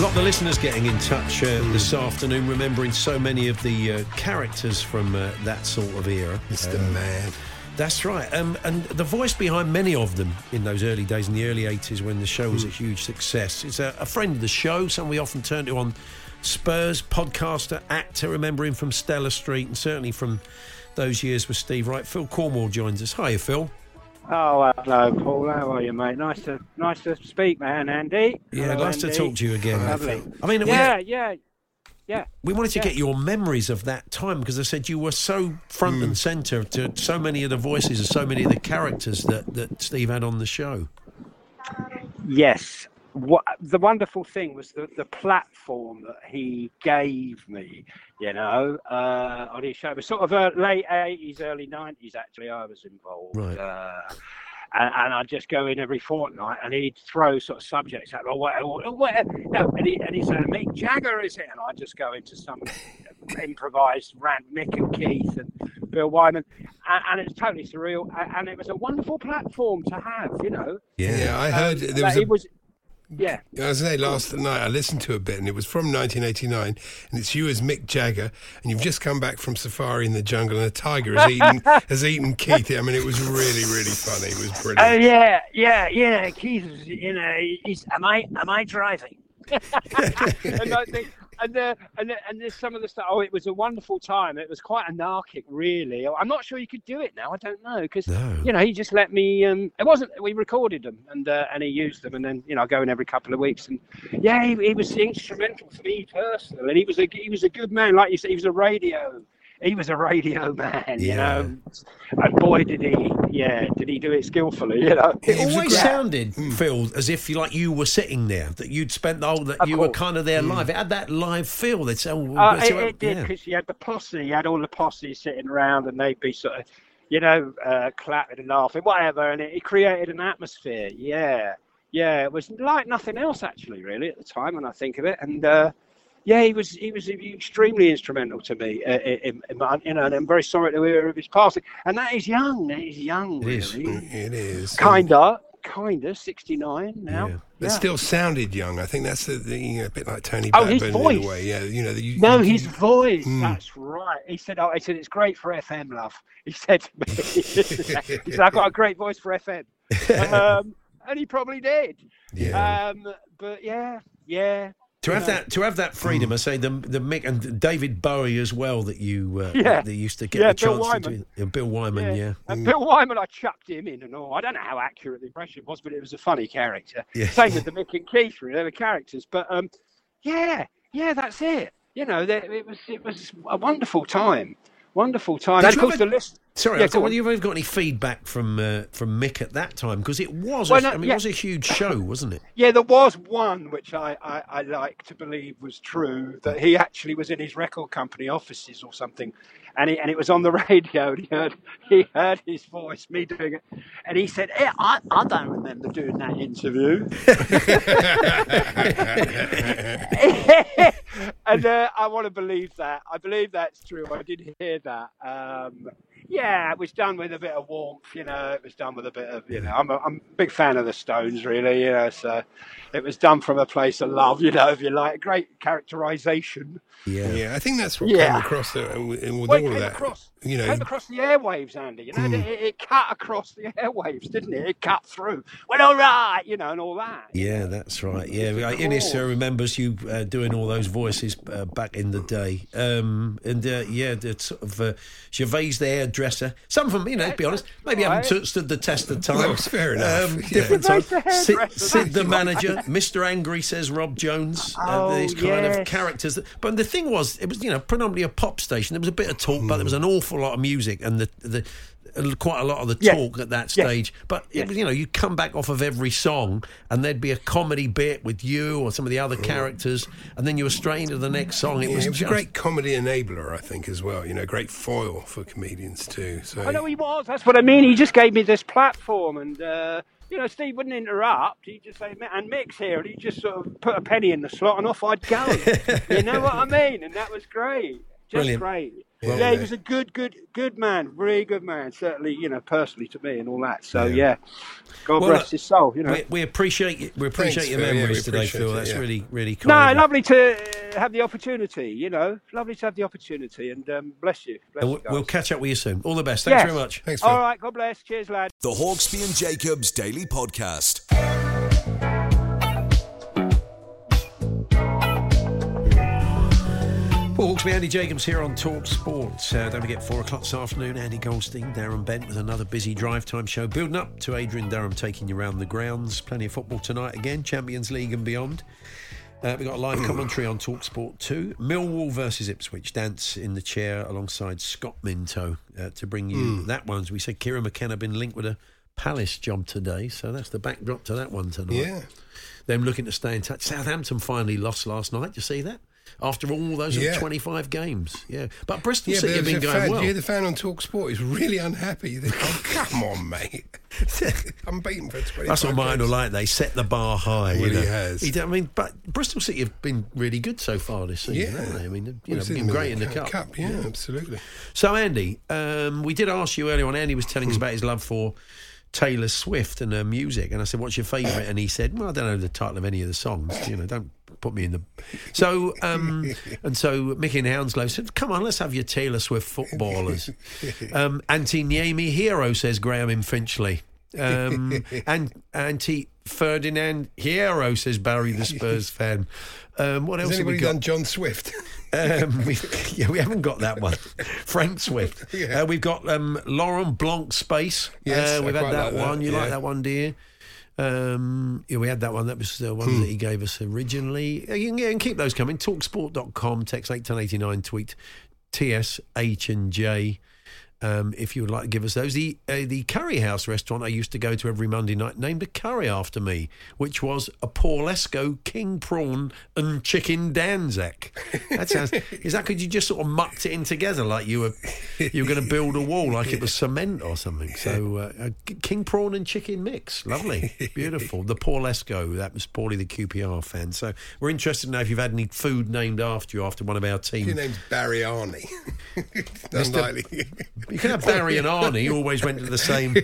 Speaker 3: A lot of the listeners getting in touch uh, this afternoon, remembering so many of the uh, characters from uh, that sort of era.
Speaker 4: Mr.
Speaker 3: Um,
Speaker 4: Man.
Speaker 3: That's right. Um, and the voice behind many of them in those early days, in the early 80s, when the show was a huge success, is a, a friend of the show, someone we often turn to on Spurs, podcaster, actor, remember him from Stella Street, and certainly from those years with Steve Wright. Phil Cornwell joins us. Hiya, Phil.
Speaker 8: Oh, hello, Paul. How are you, mate? Nice to nice to speak, man. Andy.
Speaker 3: Yeah,
Speaker 8: Hello,
Speaker 3: nice to talk to you again.
Speaker 8: Lovely.
Speaker 3: I mean, we-
Speaker 8: yeah, yeah, yeah.
Speaker 3: We wanted to
Speaker 8: yeah.
Speaker 3: get your memories of that time because I said you were so front and centre to so many of the voices and so many of the characters that, that Steve had on the show.
Speaker 8: Yes. What the wonderful thing was the, the platform that he gave me, you know, uh, on his show. It was sort of uh, late eighties, early nineties. Actually, I was involved.
Speaker 3: Right.
Speaker 8: Uh, and, and I'd just go in every fortnight, and he'd throw sort of subjects at me. What, what, what, no, and, he, and he'd say, "Mick Jagger is it?" And I'd just go into some improvised rant, Mick and Keith and Bill Wyman, and, and it's totally surreal. And, and it was a wonderful platform to have, you know.
Speaker 4: Yeah, I um, heard there was a
Speaker 8: it was, yeah.
Speaker 4: I was say last night I listened to a bit and it was from 1989 and it's you as Mick Jagger and you've just come back from safari in the jungle and a tiger has eaten has eaten Keith. I mean it was really really funny. It was brilliant.
Speaker 8: Oh yeah, yeah, yeah. Keith, is, you know, he's, am I am I driving? and, I think, and, uh, and and there's some of the stuff. Oh, it was a wonderful time. It was quite anarchic, really. I'm not sure you could do it now. I don't know because
Speaker 3: No.
Speaker 8: you know he just let me. Um, it wasn't. We recorded them and uh, and he used them, and then you know I go in every couple of weeks. And yeah, he, he was instrumental for me personally. And he was a he was a good man, like you said. He was a radio. He was a radio man, you
Speaker 3: Yeah.
Speaker 8: know. And boy, did he, yeah, did he do it skillfully, you know.
Speaker 3: It
Speaker 4: He was a
Speaker 3: always
Speaker 4: great-
Speaker 3: sounded, Phil, as if you like you were sitting there, that you'd spent the whole, that
Speaker 8: Of
Speaker 3: you were kind of there live. It had that live feel. They'd say, oh,
Speaker 8: Uh,
Speaker 3: so-
Speaker 8: it, it did
Speaker 3: yeah.
Speaker 8: because you had the posse, you had all the posse sitting around, and they'd be sort of, you know, uh, clapping and laughing, whatever, and it, it created an atmosphere. Yeah, yeah, it was like nothing else actually, really, at the time when I think of it, and uh, yeah, he was he was extremely instrumental to me. Uh, in, in my, you know, and I'm very sorry to hear of his passing. And that is young. That is young,
Speaker 3: It is.
Speaker 8: really.
Speaker 4: It is.
Speaker 8: Kinda, kinda, 69 now.
Speaker 3: Yeah.
Speaker 4: But
Speaker 8: Yeah.
Speaker 4: still sounded young. I think that's the, the you know, a bit like Tony
Speaker 8: Oh, his
Speaker 4: Blackburn in a
Speaker 8: voice.
Speaker 4: way. Yeah, you know. The, you,
Speaker 8: No,
Speaker 4: you-
Speaker 8: his voice.
Speaker 4: Mm.
Speaker 8: That's right. He said, "Oh, he said it's great for FM, love." He said to me, "He said I've got a great voice for FM," um, and he probably did.
Speaker 4: Yeah.
Speaker 8: Um, but yeah, yeah.
Speaker 3: To have
Speaker 8: know.
Speaker 3: that, to have that freedom, I say the the Mick and David Bowie as well that you uh,
Speaker 8: Yeah.
Speaker 3: that you used to get
Speaker 8: Yeah,
Speaker 3: the
Speaker 8: Bill
Speaker 3: chance to do. Yeah, Bill Wyman, yeah.
Speaker 8: And Bill Wyman, I chucked him in and all. I don't know how accurate the impression was, but it was a funny character.
Speaker 3: Yeah.
Speaker 8: Same with the Mick and Keith, really, they were characters. But um, yeah, yeah, that's it. You know, they, it was it was a wonderful time, wonderful time.
Speaker 3: Did
Speaker 8: and of course,
Speaker 3: ever-
Speaker 8: the list.
Speaker 3: Sorry,
Speaker 8: Yeah,
Speaker 3: I
Speaker 8: on.
Speaker 3: whether you've ever got any feedback from uh, from Mick at that time because it was,
Speaker 8: Well,
Speaker 3: a,
Speaker 8: no,
Speaker 3: I mean,
Speaker 8: yeah.
Speaker 3: it was a huge show, wasn't it?
Speaker 8: Yeah, there was one which I, I, I like to believe was true that he actually was in his record company offices or something, and he, and it was on the radio. And he heard he heard his voice, me doing it, and he said, "Eh, I, I don't remember doing that interview." and uh, I want to believe that. I believe that's true. I did hear that. Um, yeah, it was done with a bit of warmth, you know. It was done with a bit of, you know. I'm a, I'm a big fan of the Stones, really, you know. So it was done from a place of love, you know. If you like, great characterization.
Speaker 3: Yeah.
Speaker 4: Yeah, I think that's what
Speaker 8: Yeah.
Speaker 4: came across uh, with with
Speaker 8: Well, it
Speaker 4: all of that.
Speaker 8: across,
Speaker 4: you know,
Speaker 8: came across the airwaves, Andy. You know,
Speaker 4: Mm.
Speaker 8: it, it cut across the airwaves, didn't it? It cut through. Well, all right, you know, and all that.
Speaker 3: Yeah, that's right. Yeah, uh, Ines uh, remembers you uh, doing all those voices uh, back in the day. Um, and uh, yeah, the sort of uh, Gervais, the hairdresser. Some of them, you know, to be honest, maybe haven't
Speaker 8: right.
Speaker 3: stood- stood the test of time.
Speaker 4: Well, it's fair enough,
Speaker 3: Um,
Speaker 4: yeah.
Speaker 3: Different
Speaker 8: Gervais,
Speaker 3: time.
Speaker 8: the
Speaker 3: Sid, Sid the manager, Mr. Angry, says Rob Jones. uh,
Speaker 8: Oh,
Speaker 3: these kind of characters. That, but the thing was, it was you know predominantly a pop station. There was a bit of talk, but there was an awful lot of music, and the the uh, quite a lot of the
Speaker 8: Yeah.
Speaker 3: talk at that
Speaker 8: Yes.
Speaker 3: stage. But it was, you know, you come back off of every song, and there'd be a comedy bit with you or some of the other characters, and then you were straight into the next song. It
Speaker 4: Yeah,
Speaker 3: was,
Speaker 4: it was a great comedy enabler, I think, as well. You know, great foil for comedians too. So
Speaker 8: I know he was. That's what I mean. He just gave me this platform, and uh, you know, Steve wouldn't interrupt. He'd just say, "And Mick's here," and he'd just sort of put a penny in the slot, and off I'd go. you know what I mean? And that was great. Just
Speaker 3: Brilliant.
Speaker 8: great.
Speaker 4: Well,
Speaker 8: yeah, he was a good, good, good man. Really good man. Certainly, you know, personally to me and all that. So
Speaker 4: Yeah.
Speaker 8: yeah, God
Speaker 3: Well,
Speaker 8: rest his soul. You know.
Speaker 3: We, we appreciate you- we appreciate
Speaker 4: Thanks,
Speaker 3: your
Speaker 4: Phil. Yeah,
Speaker 3: memories
Speaker 4: we
Speaker 3: today, Phil.
Speaker 4: it,
Speaker 3: That's
Speaker 4: yeah.
Speaker 3: really really
Speaker 8: no,
Speaker 3: kind.
Speaker 8: lovely to uh, have the opportunity. You know, lovely to have the opportunity, and um, bless you. Bless
Speaker 3: we'll,
Speaker 8: guys.
Speaker 3: we'll catch up with you soon. All the best. Thanks
Speaker 8: Yes.
Speaker 3: very much.
Speaker 4: thanks, Phil.
Speaker 8: All right, God bless. Cheers, lad.
Speaker 5: The Hawksbee and Jacobs Daily Podcast.
Speaker 3: Well, Hawksbee, Andy Jacobs here on Talk Sport. Uh, don't forget, 4 o'clock this afternoon, Andy Goldstein, Darren Bent with another busy drive time show. Building up to Adrian Durham taking you around the grounds. Plenty of football tonight again, Champions League and beyond. Uh, we've got a live commentary on Talk Sport 2. Millwall versus Ipswich. Dance in the chair alongside Scott Minto uh, to bring you that one. As we said, Kieran McKenna been linked with a Palace job today, so that's the backdrop to that one tonight.
Speaker 4: Yeah.
Speaker 3: Them looking to stay in touch. Southampton finally lost last night. Did you see that? After all those
Speaker 4: Yeah.
Speaker 3: 25 games. Yeah. But Bristol
Speaker 4: Yeah,
Speaker 3: City have been going
Speaker 4: fan,
Speaker 3: well.
Speaker 4: you hear the fan on Talk Sport is really unhappy. You think, oh, come on, mate. I'm beaten for 25
Speaker 3: That's what mine are like. They set the bar high. you
Speaker 4: Well, he
Speaker 3: know.
Speaker 4: has.
Speaker 3: He, I mean, but Bristol City have been really good so far this season,
Speaker 4: Yeah.
Speaker 3: haven't they? I mean, you know, been great in the
Speaker 4: Cu-
Speaker 3: cup.
Speaker 4: Yeah, absolutely.
Speaker 3: So, Andy, um, we did ask you earlier on. Andy was telling us
Speaker 4: Hmm.
Speaker 3: about his love for Taylor Swift and her music, and I said, "What's your favourite?" And he said, "Well, I don't know the title of any of the songs. You know, don't put me in the." So, um, and so Mickey and Hounslow said, "Come on, let's have your Taylor Swift footballers." um, Antti Niemi hero says Graham in Finchley. Um, and Anti Ferdinand hero says Barry the Spurs fan. Um, what
Speaker 4: Has
Speaker 3: else have we
Speaker 4: anybody done John Swift?
Speaker 3: Um, we, yeah, we haven't got that one. Frank Swift.
Speaker 4: Yeah.
Speaker 3: Uh, we've got um, Laurent Blanc Space.
Speaker 4: Yes,
Speaker 3: uh, we've had
Speaker 4: quite
Speaker 3: that
Speaker 4: like that,
Speaker 3: one. You
Speaker 4: yeah.
Speaker 3: like that one, dear? Um, yeah, we had that one. That was the one that he gave us originally. Uh, You can, yeah, and keep those coming. Talksport.com, text 81089, tweet TSH and J. Um, if you would like to give us those, the uh, the curry house restaurant I used to go to every Monday night named a curry after me, which was a Paulesco king prawn and chicken dhansak. That sounds. is that because you just sort of mucked it in together like you were you were going to build a wall like it was cement or something? So uh, a king prawn and chicken mix, lovely, beautiful. The Paulesco, that was Paulie the QPR fan. So we're interested to know if you've had any food named after you after one of our team.
Speaker 4: Your name's Barry Arney. Unlikely.
Speaker 3: You can have Barry and Arnie always went to the same.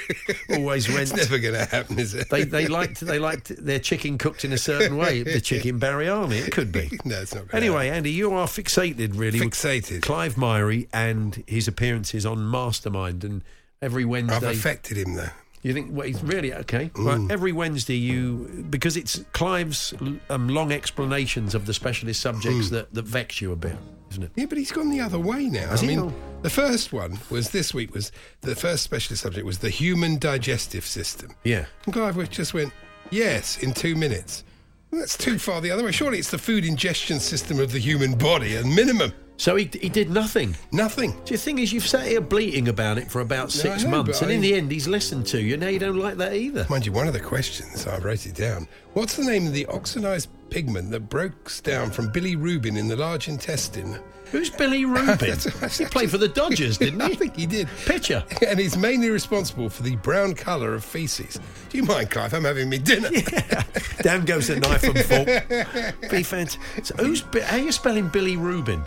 Speaker 3: Always went.
Speaker 4: It's never going to happen, is it?
Speaker 3: They they liked they liked their chicken cooked in a certain way. The chicken Barry Arnie, it could be.
Speaker 4: No, it's not. Gonna
Speaker 3: Anyway,
Speaker 4: happen.
Speaker 3: Andy, you are fixated really
Speaker 4: Fixated.
Speaker 3: Clive Myrie and his appearances on Mastermind, and every Wednesday.
Speaker 4: I've affected him though.
Speaker 3: You think well, he's really okay? Right, every Wednesday, you because it's Clive's um, long explanations of the specialist subjects that, that vex you a bit, isn't it?
Speaker 4: Yeah, but he's gone the other way now.
Speaker 3: Has
Speaker 4: I mean, oh. the first one was this week was the first specialist subject was the human digestive system.
Speaker 3: Yeah.
Speaker 4: And Clive just went, yes, in two minutes. Well, that's too far the other way. Surely it's the food ingestion system of the human body at minimum.
Speaker 3: So he, he did nothing.
Speaker 4: Nothing.
Speaker 3: The thing is, you've sat here bleating about it for about six
Speaker 4: I know,
Speaker 3: months, and in the end, he's listened to you. Now you don't like that either.
Speaker 4: Mind you, one of the questions, I wrote it down. What's the name of the oxidized pigment that breaks down from Billy Rubin in the large intestine?
Speaker 3: Who's Billy Rubin? He played for the Dodgers, didn't he?
Speaker 4: I think he did.
Speaker 3: Pitcher.
Speaker 4: And he's mainly responsible for the brown colour of faeces. Do you mind, Clive? I'm having me dinner.
Speaker 3: Down goes the knife and fork. Be fantastic. So who's how are you spelling Billy Rubin?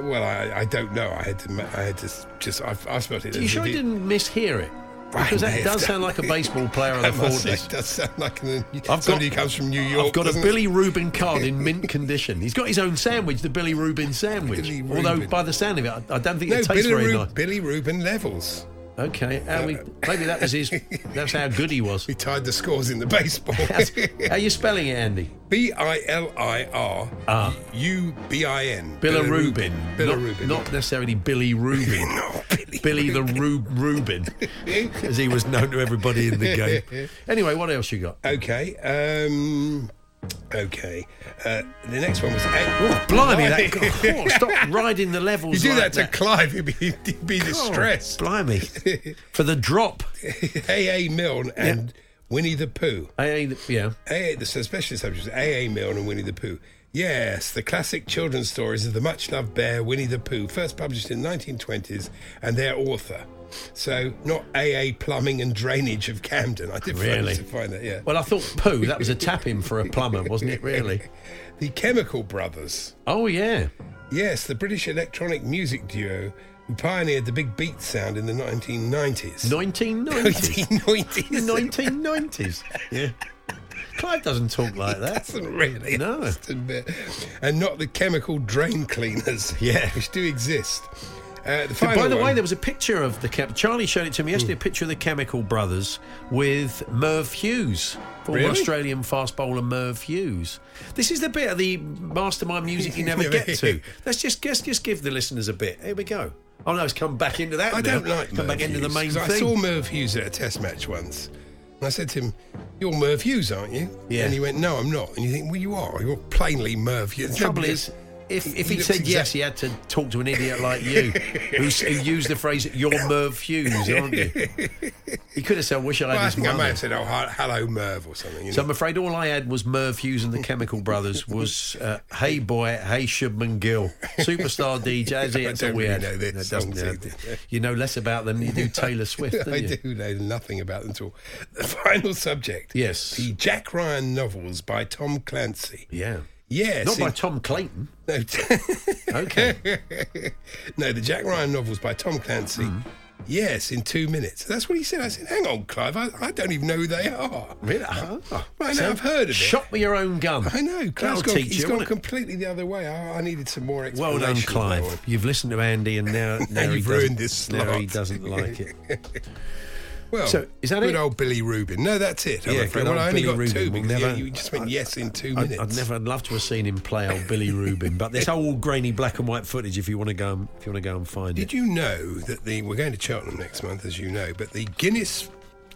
Speaker 4: Well, I, I don't know. I had to. I had to just. I've, I've spelled it.
Speaker 3: Are you sure you didn't mishear it? Because that does sound like a baseball player of the
Speaker 4: I must say,
Speaker 3: forties.
Speaker 4: it does sound like an,
Speaker 3: I've
Speaker 4: somebody
Speaker 3: got-
Speaker 4: who comes from New York.
Speaker 3: I've got a
Speaker 4: it?
Speaker 3: Billy Rubin card in mint condition. He's got his own sandwich, the Billy Rubin sandwich.
Speaker 4: Billy
Speaker 3: Although,
Speaker 4: Rubin.
Speaker 3: by the sound of it, I, I don't think
Speaker 4: No,
Speaker 3: it tastes
Speaker 4: Billy,
Speaker 3: very
Speaker 4: Ru-
Speaker 3: nice.
Speaker 4: Billy Rubin levels.
Speaker 3: Okay, how we, maybe that was his. That's how good he was.
Speaker 4: He tied the scores in the baseball.
Speaker 3: how are you spelling it, Andy?
Speaker 4: B I L I R
Speaker 3: Ah.
Speaker 4: U B I N.
Speaker 3: Bilirubin.
Speaker 4: Billy
Speaker 3: not,
Speaker 4: Rubin.
Speaker 3: Not necessarily Billy Rubin.
Speaker 4: No, Billy.
Speaker 3: Billy the Ru- Rubin, as he was known to everybody in the game. Anyway, what else you got?
Speaker 4: Okay. Um, Okay. Uh, the next one was.
Speaker 3: Oh, blimey, that, oh, stop riding the levels.
Speaker 4: You do
Speaker 3: like
Speaker 4: that to Clive, he'd be, he'd be distressed.
Speaker 3: Oh, blimey. For the drop.
Speaker 4: A.A. Milne and Winnie the Pooh.
Speaker 3: A.A. Yeah.
Speaker 4: A.A. The special subjects A.A. Milne and Winnie the Pooh. Yes, the classic children's stories of the much loved bear Winnie the Pooh, first published in the 1920s, and their author. So, not AA Plumbing and Drainage of Camden. I did
Speaker 3: Really?
Speaker 4: find that, yeah.
Speaker 3: Well, I thought Pooh, that was a tap in for a plumber, wasn't it, really?
Speaker 4: the Chemical Brothers.
Speaker 3: Oh, yeah.
Speaker 4: Yes, the British electronic music duo who pioneered the big beat sound in the 1990s.
Speaker 3: 1990s.
Speaker 4: 1990s.
Speaker 3: 1990s. Yeah. Clive doesn't talk like that.
Speaker 4: Doesn't really.
Speaker 3: No.
Speaker 4: And not the chemical drain cleaners.
Speaker 3: Yeah.
Speaker 4: Which do exist. Uh, the
Speaker 3: by the way,
Speaker 4: one- Hmm.
Speaker 3: there was a picture of the chem- Charlie showed it to me yesterday. A picture of the Chemical Brothers with Merv Hughes, former
Speaker 4: Really?
Speaker 3: Australian fast bowler Merv Hughes. This is the bit of the mastermind music you never get to. Let's just let's just give the listeners a bit. Here we go. Oh no, it's come back into that.
Speaker 4: I
Speaker 3: now.
Speaker 4: don't like
Speaker 3: come
Speaker 4: Merv
Speaker 3: back into the
Speaker 4: Hughes,
Speaker 3: main thing.
Speaker 4: I saw Merv Hughes at a test match once. And I said to him, You're Merv Hughes, aren't you?
Speaker 3: Yeah.
Speaker 4: And he went, No, I'm not. And you think, Well, you are. You're plainly Merv Hughes.
Speaker 3: The trouble is, if, if he
Speaker 4: looks
Speaker 3: said
Speaker 4: exact-
Speaker 3: yes, he had to talk to an idiot like you, who, who used the phrase "You're Merv Hughes," aren't you? He could have said, wish I had
Speaker 4: Well, I think I may have said, Oh, hello, Merv, or something. You
Speaker 3: So
Speaker 4: know?
Speaker 3: I'm afraid all I had was Merv Hughes and the Chemical Brothers was uh, Hey Boy, Hey Shubman Gill, Superstar DJ. That's, it,
Speaker 4: I
Speaker 3: that's all
Speaker 4: don't
Speaker 3: we
Speaker 4: really
Speaker 3: had.
Speaker 4: know their
Speaker 3: No,
Speaker 4: songs.
Speaker 3: You know less about them than you do Taylor Swift, don't
Speaker 4: I
Speaker 3: you?
Speaker 4: do know nothing about them at all. The final subject.
Speaker 3: Yes.
Speaker 4: The Jack Ryan novels by Tom Clancy.
Speaker 3: Yeah.
Speaker 4: Yes.
Speaker 3: Not by
Speaker 4: in-
Speaker 3: Tom Clayton.
Speaker 4: No,
Speaker 3: Okay.
Speaker 4: no, the Jack Ryan novels by Tom Clancy.
Speaker 3: Hmm.
Speaker 4: Yes, in two minutes. That's what he said. I said, hang on, Clive, I, I don't even know who they are.
Speaker 3: Really? Oh.
Speaker 4: Right
Speaker 3: So,
Speaker 4: now, I've heard of it.
Speaker 3: Shot with your own gun.
Speaker 4: I know. Clive's gone,
Speaker 3: teach
Speaker 4: he's
Speaker 3: you,
Speaker 4: gone
Speaker 3: won't it?
Speaker 4: completely the other way. I, I needed some more explanation.
Speaker 3: Well done, Clive. You've listened to Andy, and now, now he
Speaker 4: you've ruined this
Speaker 3: Now he doesn't like it.
Speaker 4: Well,
Speaker 3: So, is that
Speaker 4: good
Speaker 3: it?
Speaker 4: old Billy Rubin. No, that's it. I'm
Speaker 3: Yeah,
Speaker 4: afraid. Well, I only
Speaker 3: Billy
Speaker 4: got two
Speaker 3: Rubin. We'll
Speaker 4: because
Speaker 3: never-
Speaker 4: you, you just went yes in two
Speaker 3: I'd,
Speaker 4: minutes.
Speaker 3: I'd never. I'd love to have seen him play old Billy Rubin, but there's old grainy black and white footage if you want to go. And, if you want to go and find
Speaker 4: Did
Speaker 3: it.
Speaker 4: Did you know that the we're going to Cheltenham next month, as you know, but the Guinness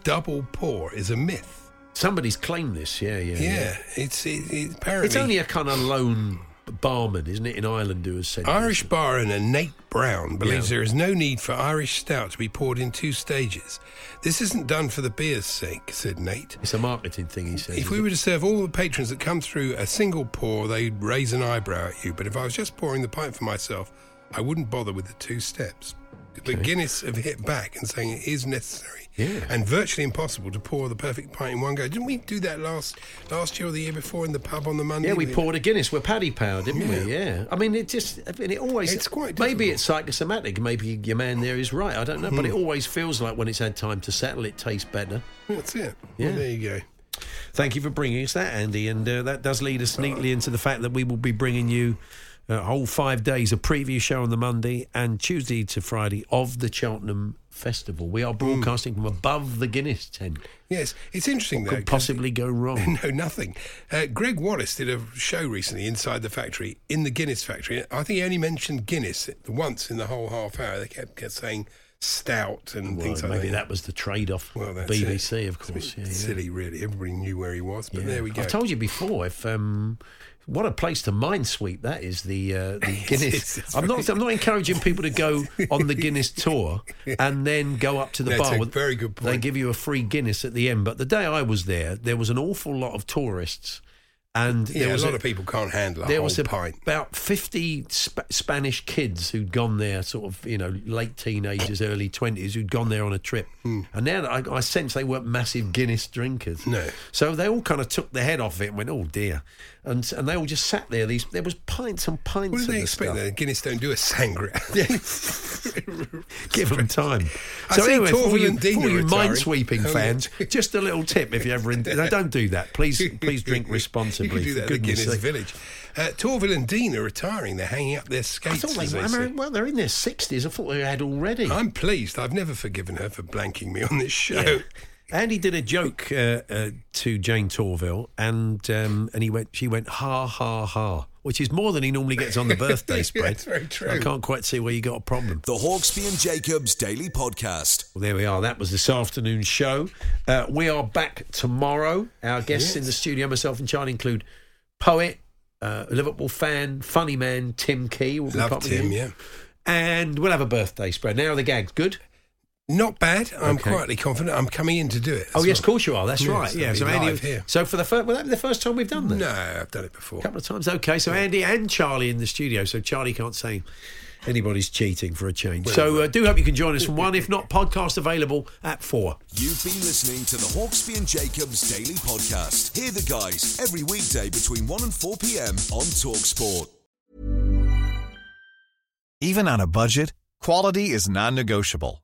Speaker 4: double pour is a myth.
Speaker 3: Somebody's claimed this. Yeah, yeah,
Speaker 4: Yeah, it's it, it, apparently
Speaker 3: It's only a kind of lone barman, isn't it, in Ireland who has said this?
Speaker 4: Irish bar owner Nate Brown believes
Speaker 3: Yeah.
Speaker 4: there is no need for Irish stout to be poured in two stages. This isn't done for the beer's sake, said Nate.
Speaker 3: It's a marketing thing, he says.
Speaker 4: If we were to serve all the patrons that come through a single pour, they'd raise an eyebrow at you. But if I was just pouring the pint for myself, I wouldn't bother with the two steps. But Guinness have hit back and saying it is necessary
Speaker 3: Yeah.
Speaker 4: and virtually impossible to pour the perfect pint in one go. Didn't we do that last last year or the year before in the pub on the Monday?
Speaker 3: Yeah, we poured a Guinness. We're paddy power, didn't
Speaker 4: Yeah.
Speaker 3: we? Yeah. I mean, it just, I mean, it always.
Speaker 4: It's quite difficult.
Speaker 3: Maybe it's psychosomatic. Maybe your man there is right. I don't know. But
Speaker 4: Hmm.
Speaker 3: it always feels like when it's had time to settle, it tastes better.
Speaker 4: That's it.
Speaker 3: Yeah.
Speaker 4: Well, there you go.
Speaker 3: Thank you for bringing us that, Andy. And uh, that does lead us neatly into the fact that we will be bringing you a whole five days, a preview show on the Monday and Tuesday to Friday of the Cheltenham Festival. We are broadcasting from above the Guinness tent.
Speaker 4: Yes, it's interesting though.
Speaker 3: Could possibly go wrong.
Speaker 4: No, nothing. Uh, Gregg Wallace did a show recently inside the factory, in the Guinness factory. I think he only mentioned Guinness once in the whole half hour. They kept, kept saying stout and
Speaker 3: Well,
Speaker 4: things like
Speaker 3: maybe
Speaker 4: that.
Speaker 3: Maybe that was the trade-off.
Speaker 4: Well, that's
Speaker 3: BBC,
Speaker 4: it.
Speaker 3: of course. Yeah,
Speaker 4: bit
Speaker 3: yeah.
Speaker 4: silly, really. Everybody knew where he was, but
Speaker 3: Yeah.
Speaker 4: there we go.
Speaker 3: I've told you before. If um, what a place to minesweep that is the uh, the Guinness.
Speaker 4: it's
Speaker 3: I'm not. I'm not encouraging people to go on the Guinness tour and then go up to the
Speaker 4: it's
Speaker 3: bar.
Speaker 4: a
Speaker 3: with-
Speaker 4: very good point.
Speaker 3: They give you a free Guinness at the end. But the day I was there, there was an awful lot of tourists, and
Speaker 4: yeah,
Speaker 3: there was
Speaker 4: a lot of people can't handle a
Speaker 3: there was a-
Speaker 4: pint.
Speaker 3: about 50 Sp- Spanish kids who'd gone there, sort of, you know, late teenagers, early 20s, who'd gone there on a trip. And now I, I sense they weren't massive Guinness drinkers.
Speaker 4: No.
Speaker 3: So they all kind of took their head off it and went, oh dear. And and they all just sat there. These There was pints and pints
Speaker 4: What
Speaker 3: of
Speaker 4: do they
Speaker 3: the
Speaker 4: expect? That Guinness don't do a sangria.
Speaker 3: Give them time. So anyway, for you, for you minesweeping
Speaker 4: Oh,
Speaker 3: fans, just a little tip if you ever... In, no, don't do that. Please please drink
Speaker 4: You
Speaker 3: responsibly.
Speaker 4: could do that at the Guinness
Speaker 3: sake.
Speaker 4: Village. Uh, Torvill and Dean are retiring. They're hanging up their skates.
Speaker 3: I
Speaker 4: thought
Speaker 3: they,
Speaker 4: they
Speaker 3: were- well, they're in their 60s. I thought they had already.
Speaker 4: I'm pleased. I've never forgiven her for blanking me on this show.
Speaker 3: Andy did a joke uh, uh, to Jayne Torvill, and um, and he went, she went ha ha ha, which is more than he normally gets on the birthday
Speaker 4: Yeah,
Speaker 3: spread.
Speaker 4: it's very
Speaker 3: So I can't quite see where you got a problem.
Speaker 5: The Hawksbee and Jacobs Daily Podcast.
Speaker 3: Well, there we are. That was this afternoon's show. Uh, we are back tomorrow. Our guests in the studio, myself and Charlie, include poet, uh, Liverpool fan, funny man, Tim Key will be
Speaker 4: Love Tim, yeah.
Speaker 3: And we'll have a birthday spread. Now are the gags good?
Speaker 4: Not bad. I'm
Speaker 3: Okay.
Speaker 4: quietly confident. I'm coming in to do it.
Speaker 3: oh
Speaker 4: as
Speaker 3: yes,
Speaker 4: well.
Speaker 3: of course you are. That's
Speaker 4: Yes,
Speaker 3: right. Yeah. So Andy,
Speaker 4: live here.
Speaker 3: so for the first, will that be the first time we've done that?
Speaker 4: No, I've done it before.
Speaker 3: A couple of times. Okay. So Andy and Charlie in the studio. So Charlie can't say anybody's cheating for a change. So uh, do hope you can join us from one. If not, podcast available at four.
Speaker 5: You've been listening to the Hawksbee and Jacobs Daily Podcast. Hear the guys every weekday between 1 and 4 p.m. on Talksport.
Speaker 9: Even on a budget, quality is non-negotiable.